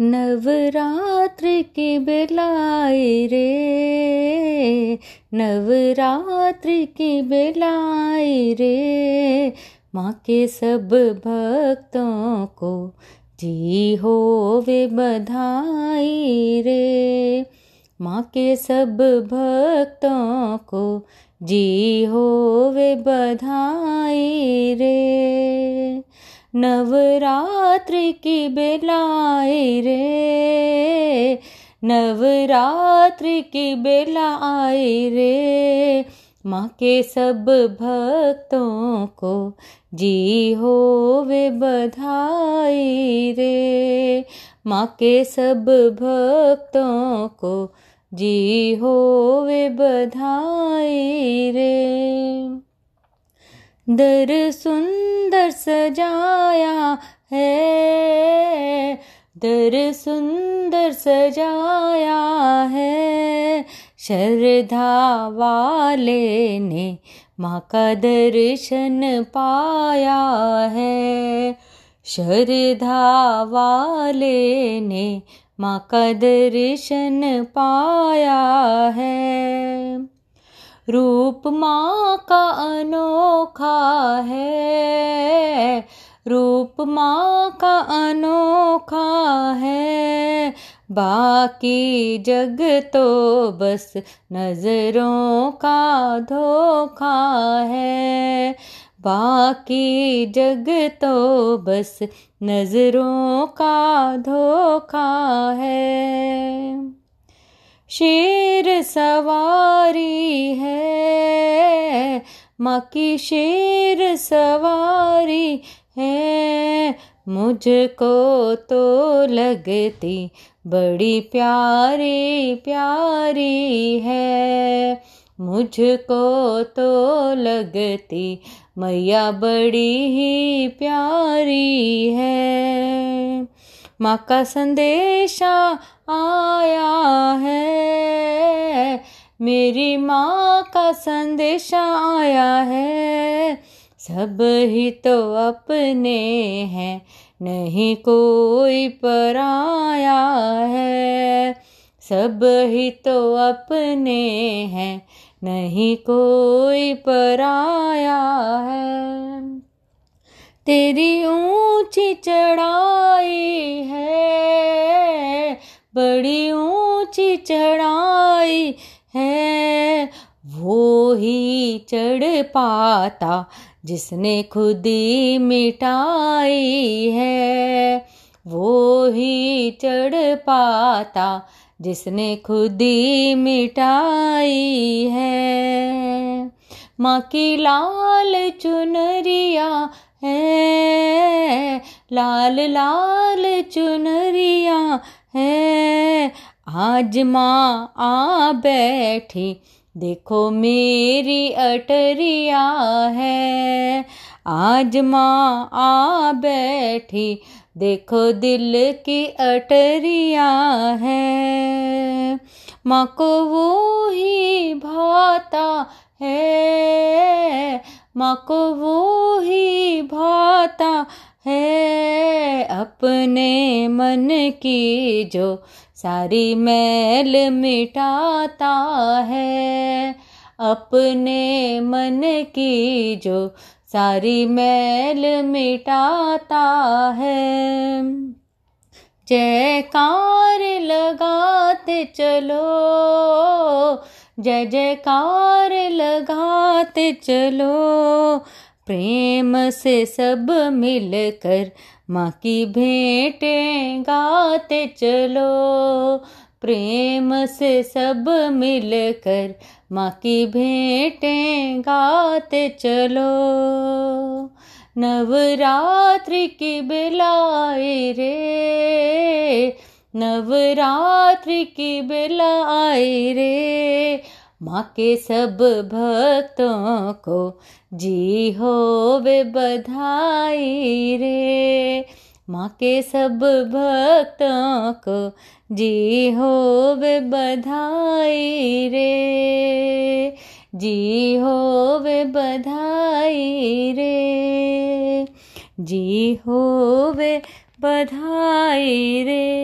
नवरात्र की बेलाई रे। नवरात्र की बेलाई रे। माँ के सब भक्तों को जी हो वे बधाई रे। माँ के सब भक्तों को जी हो वे बधाई रे। नवरात्र की बेलाई रे। नवरात्र की बेला आई रे। माँ के सब भक्तों को जी हो वे बधाई रे। माँ के सब भक्तों को जी हो वे बधाई रे। दर सुंदर सजाया है। दर सुंदर सजाया है। श्रद्धा वाले ने माँ का दर्शन पाया है। श्रद्धा वाले ने माँ का दर्शन पाया है। रूप माँ का अनोखा है। रूप माँ का अनोखा है। बाकी जग तो बस नज़रों का धोखा है। बाकी जग तो बस नज़रों का धोखा है। शेर सवारी है। माँ की शेर सवारी है। मुझको तो लगती बड़ी प्यारी प्यारी है। मुझको तो लगती मैया बड़ी ही प्यारी है। माँ का संदेशा आया है। मेरी माँ का संदेशा आया है। सब ही तो अपने हैं, नहीं कोई पराया है। सब ही तो अपने हैं, नहीं कोई पराया है। तेरी ऊँची चढ़ाई है, बड़ी ऊँची चढ़ाई है। वो ही चढ़ पाता जिसने खुद मिटाई है। वो ही चढ़ पाता जिसने खुद मिटाई है। माँ की लाल चुनरिया है। लाल लाल चुनरिया है। आज माँ आ बैठी, देखो मेरी अटरिया है। आज माँ आ बैठी, देखो दिल की अटरिया है। माँ को वो ही भाता है। माँ को वो ही भाता है अपने मन की जो सारी मैल मिटाता है। अपने मन की जो सारी मैल मिटाता है। जयकार लगाते चलो। जय जयकार लगाते चलो, प्रेम से सब मिलकर माँ की भेंटें गाते चलो, प्रेम से सब मिलकर माँ की भेंटें गाते चलो। नवरात्रि की बेलाई रे नवरात्रि की बेलाई रे। माँ के सब भक्तों को जी हो वे बधाई रे। माँ के सब भक्तों को जी हो वे बधाई रे। जी हो वे बधाई रे। जी हो वे बधाई रे।